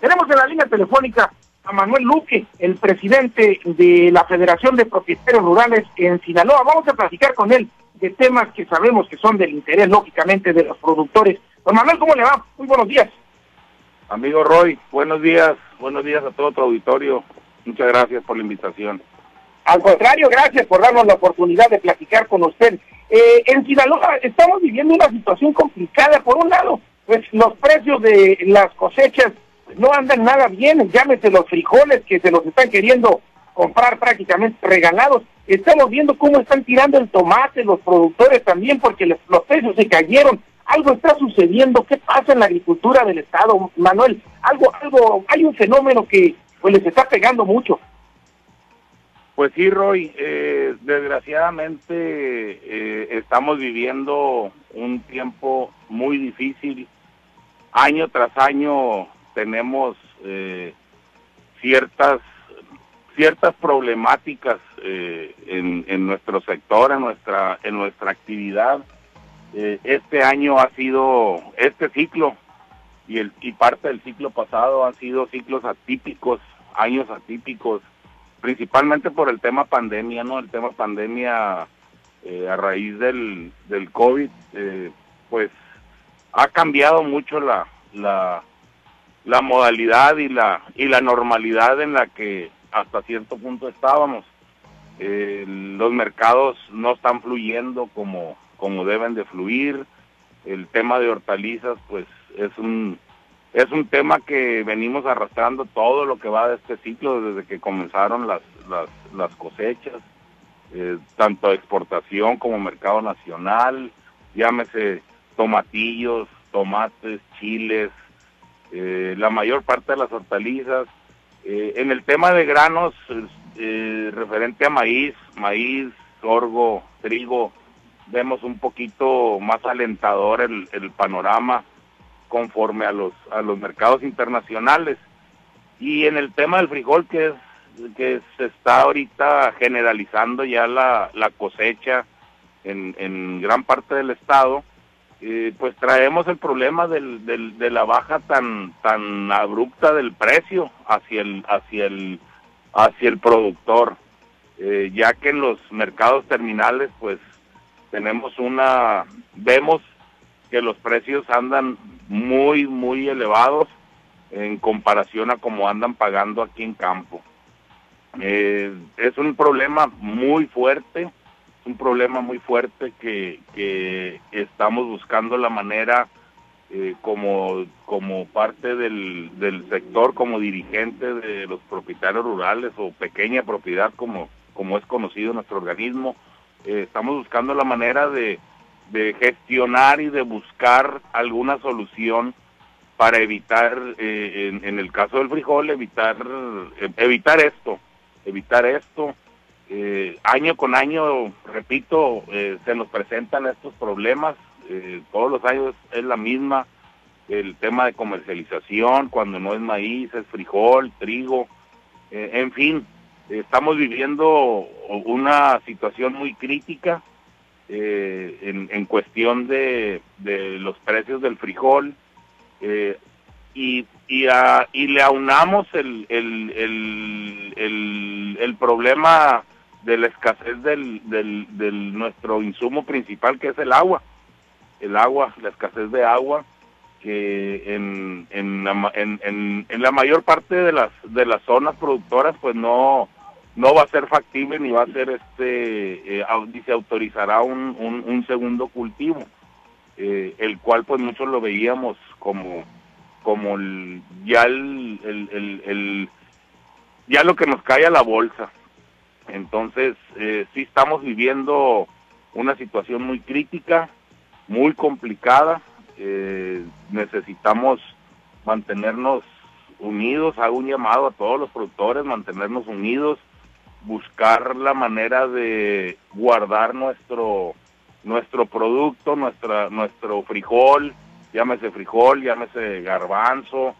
Tenemos en la línea telefónica a Manuel Luque, el presidente de la Federación de Propietarios Rurales en Sinaloa. Vamos a platicar con él de temas que sabemos que son del interés, lógicamente, de los productores. Don Manuel, ¿cómo le va? Muy buenos días. Amigo Roy, buenos días, buenos días a todo tu auditorio. Muchas gracias por la invitación. Al contrario, gracias por darnos la oportunidad de platicar con usted. Eh, en Sinaloa estamos viviendo una situación complicada. Por un lado, pues los precios de las cosechas no andan nada bien, llámese los frijoles que se los están queriendo comprar prácticamente regalados. Estamos viendo cómo están tirando el tomate los productores también porque los precios se cayeron. Algo está sucediendo. ¿Qué pasa en la agricultura del Estado, Manuel? Algo, algo, hay un fenómeno que pues les está pegando mucho. Pues sí, Roy, eh, desgraciadamente eh, estamos viviendo un tiempo muy difícil. Año tras año tenemos eh, ciertas ciertas problemáticas eh, en, en, nuestro sector, en nuestra en nuestra actividad. Eh, este año ha sido este ciclo y el y parte del ciclo pasado han sido ciclos atípicos, años atípicos, principalmente por el tema pandemia, no, el tema pandemia a raíz del del covid, pues ha cambiado mucho la la la modalidad y la y la normalidad en la que hasta cierto punto estábamos. Eh, los mercados no están fluyendo como como deben de fluir. El tema de hortalizas, pues es un es un tema que venimos arrastrando todo lo que va de este ciclo desde que comenzaron las las, las cosechas, eh, tanto exportación como mercado nacional, llámese tomatillos, tomates, chiles, eh, la mayor parte de las hortalizas. Eh, en el tema de granos, eh, referente a maíz, maíz, sorgo, trigo, vemos un poquito más alentador el, panorama conforme a los a los mercados internacionales y en el tema del frijol que que se está ahorita generalizando ya la, la cosecha en, en gran parte del estado eh, pues traemos el problema del, del, de la baja tan tan abrupta del precio hacia el hacia el hacia el productor eh, ya que en los mercados terminales pues tenemos una vemos que los precios andan muy muy elevados en comparación a como andan pagando aquí en campo. Eh, es un problema muy fuerte un problema muy fuerte que, estamos buscando la manera eh, como, como parte del, sector, como dirigente de los propietarios rurales o pequeña propiedad como, como es conocido nuestro organismo, eh, estamos buscando la manera de, de gestionar y de buscar alguna solución para evitar, eh, en, en, el caso del frijol, evitar, evitar esto, evitar esto, eh, año con año, repito, eh, se nos presentan estos problemas, eh, todos los años es la misma, el tema de comercialización, cuando no es maíz, es frijol, trigo, eh, en fin, estamos viviendo una situación muy crítica en, en, cuestión de, de, los precios del frijol y, y, a, y le aunamos el, el, el, el problema de la escasez del, del, del nuestro insumo principal que es el agua. El agua la escasez de agua que en, en, la, en, en, la mayor parte de las de las zonas productoras pues no no va a ser factible ni va a ser este eh, ni se autorizará un, un, un segundo cultivo eh, el cual pues muchos lo veíamos como como el, ya el, el, el, el ya lo que nos cae a la bolsa entonces, eh, sí estamos viviendo una situación muy crítica, muy complicada. Eh, necesitamos mantenernos unidos. Hago un llamado a todos los productores, mantenernos unidos, buscar la manera de guardar nuestro nuestro producto, nuestra nuestro frijol, llámese frijol, llámese garbanzo,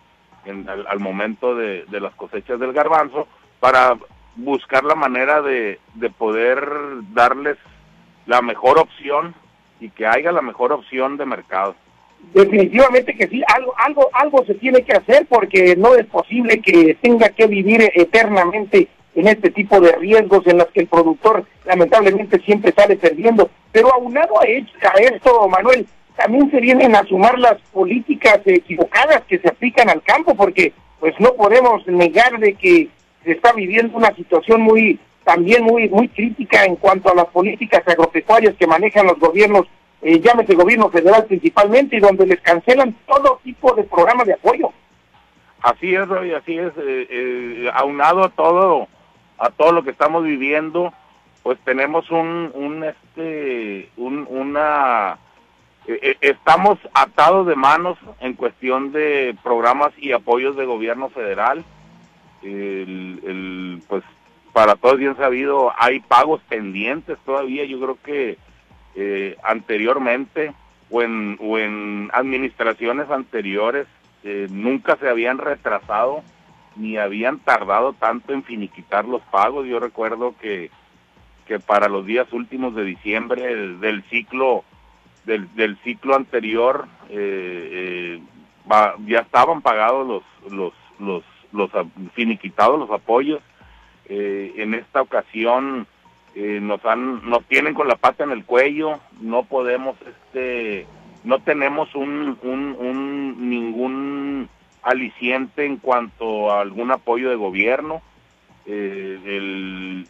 en, al, al, momento de, de las cosechas del garbanzo, para buscar la manera de, de poder darles la mejor opción y que haya la mejor opción de mercado. Definitivamente que sí, algo, algo, algo se tiene que hacer porque no es posible que tenga que vivir eternamente en este tipo de riesgos en los que el productor lamentablemente siempre sale perdiendo. Pero aunado a, a esto, Manuel, también se vienen a sumar las políticas equivocadas que se aplican al campo, porque pues no podemos negar de que se está viviendo una situación muy también muy muy crítica en cuanto a las políticas agropecuarias que manejan los gobiernos, eh, llámese gobierno federal principalmente, y donde les cancelan todo tipo de programas de apoyo. Así es, Roy, así es, eh, eh, aunado a todo, a todo lo que estamos viviendo, pues tenemos un, un este, un, una eh, eh, estamos atados de manos en cuestión de programas y apoyos de gobierno federal. El, pues para todos bien sabido hay pagos pendientes todavía. Yo creo que eh, anteriormente o en, o en administraciones anteriores nunca se habían retrasado ni habían tardado tanto en finiquitar los pagos. Yo recuerdo que, que para los días últimos de diciembre del ciclo del, del ciclo anterior eh, eh, ya estaban pagados los los los los finiquitados los apoyos eh, en esta ocasión nos han nos tienen con la pata en el cuello no podemos este no tenemos un, un, un ningún aliciente en cuanto a algún apoyo de gobierno el,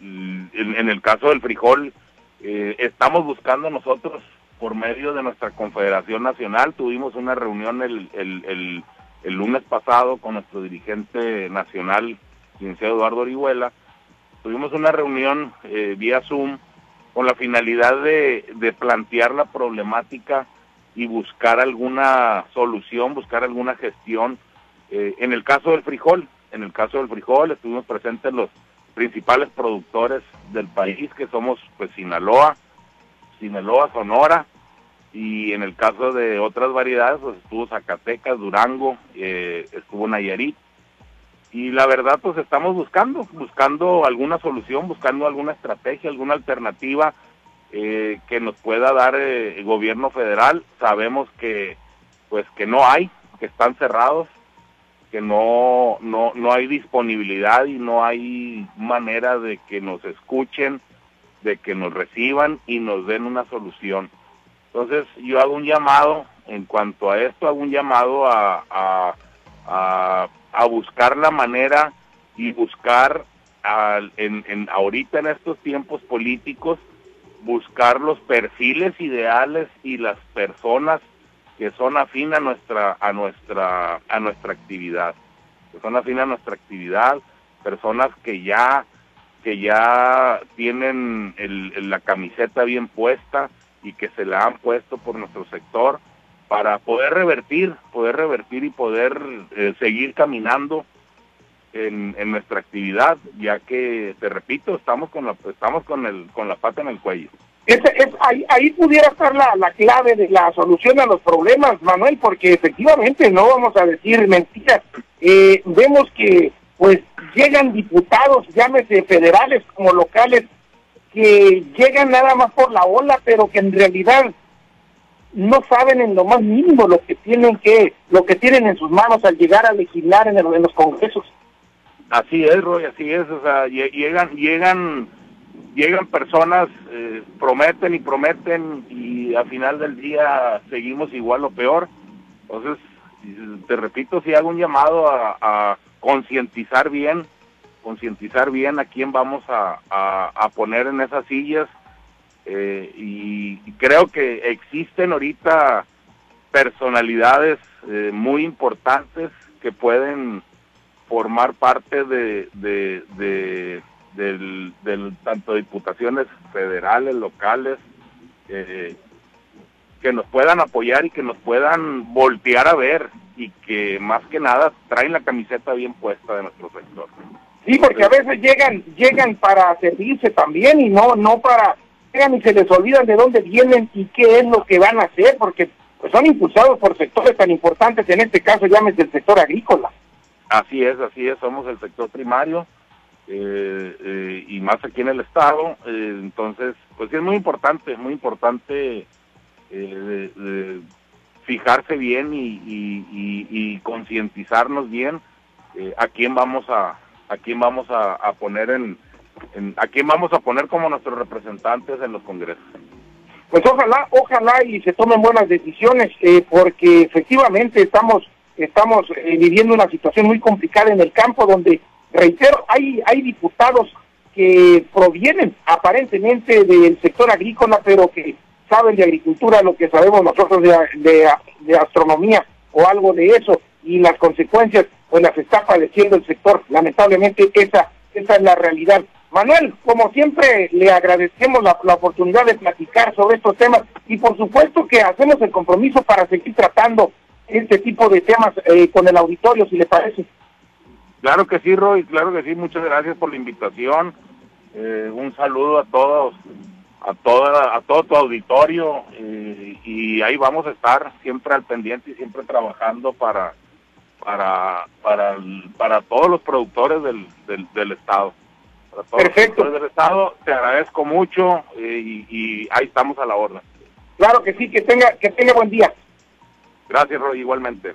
en el caso del frijol estamos buscando nosotros por medio de nuestra Confederación Nacional. Tuvimos una reunión el, el, el, lunes pasado con nuestro dirigente nacional, licenciado Eduardo Orihuela. Tuvimos una reunión eh, vía Zoom con la finalidad de, de plantear la problemática y buscar alguna solución, buscar alguna gestión. Eh, en el caso del frijol, en el caso del frijol estuvimos presentes los principales productores del país, que somos pues Sinaloa, Sinaloa, Sonora, y en el caso de otras variedades, pues estuvo Zacatecas, Durango, eh, estuvo Nayarit. Y la verdad, pues estamos buscando, buscando alguna solución, buscando alguna estrategia, alguna alternativa eh, que nos pueda dar eh, el gobierno federal. Sabemos que, pues que no hay, que están cerrados, que no, no, no hay disponibilidad y no hay manera de que nos escuchen, de que nos reciban y nos den una solución. Entonces yo hago un llamado, en cuanto a esto, hago un llamado a, a, a, buscar la manera y buscar en, en, ahorita en estos tiempos políticos, buscar los perfiles ideales y las personas que son afín a nuestra, a nuestra, a nuestra actividad, que son afín a nuestra actividad, personas que ya, que ya tienen la camiseta bien puesta, y que se la han puesto por nuestro sector para poder revertir, poder revertir y poder eh, seguir caminando en, nuestra actividad, ya que te repito, estamos con la estamos con el con la pata en el cuello. es, ahí, ahí pudiera estar la, la clave de la solución a los problemas, Manuel, porque efectivamente no vamos a decir mentiras. Eh, vemos que pues llegan diputados, llámese federales como locales, que llegan nada más por la ola, pero que en realidad no saben en lo más mínimo lo que tienen que, lo que tienen en sus manos al llegar a legislar en, los congresos. Así es, Roy, así es, o sea, llegan, llegan, llegan personas, eh, prometen y prometen y al final del día seguimos igual o peor. Entonces, te repito, si hago un llamado a, a concientizar bien concientizar bien a quién vamos a, a, poner en esas sillas eh, y, creo que existen ahorita personalidades eh, muy importantes que pueden formar parte de, de, del, tanto diputaciones federales, locales, eh, que nos puedan apoyar y que nos puedan voltear a ver y que más que nada traen la camiseta bien puesta de nuestro sector. Sí, porque a veces llegan llegan para servirse también y no no para llegan y se les olvidan de dónde vienen y qué es lo que van a hacer, porque pues son impulsados por sectores tan importantes, en este caso llámese el sector agrícola. Así es, así es, somos el sector primario eh, eh, y más aquí en el estado, eh, entonces pues es muy importante, muy importante fijarse bien y, concientizarnos bien eh, a quién vamos a a quién vamos a, poner en, a quién vamos a poner como nuestros representantes en los congresos. Pues ojalá, ojalá y se tomen buenas decisiones, eh, porque efectivamente estamos estamos eh, viviendo una situación muy complicada en el campo, donde reitero hay hay diputados que provienen aparentemente del sector agrícola, pero que saben de agricultura lo que sabemos nosotros de, de, astronomía o algo de eso y las consecuencias pues las está padeciendo el sector. Lamentablemente esa, esa es la realidad. Manuel, como siempre, le agradecemos la, oportunidad de platicar sobre estos temas y por supuesto que hacemos el compromiso para seguir tratando este tipo de temas eh, con el auditorio, si le parece. Claro que sí, Roy, claro que sí, muchas gracias por la invitación. Eh, un saludo a todos a toda a todo tu auditorio eh, y ahí vamos a estar siempre al pendiente y siempre trabajando para para para para todos los productores del, del, estado. Para todos Perfecto. los productores del estado te agradezco mucho y, y, ahí estamos a la orden. Claro que sí que tenga que tenga buen día. Gracias Roy igualmente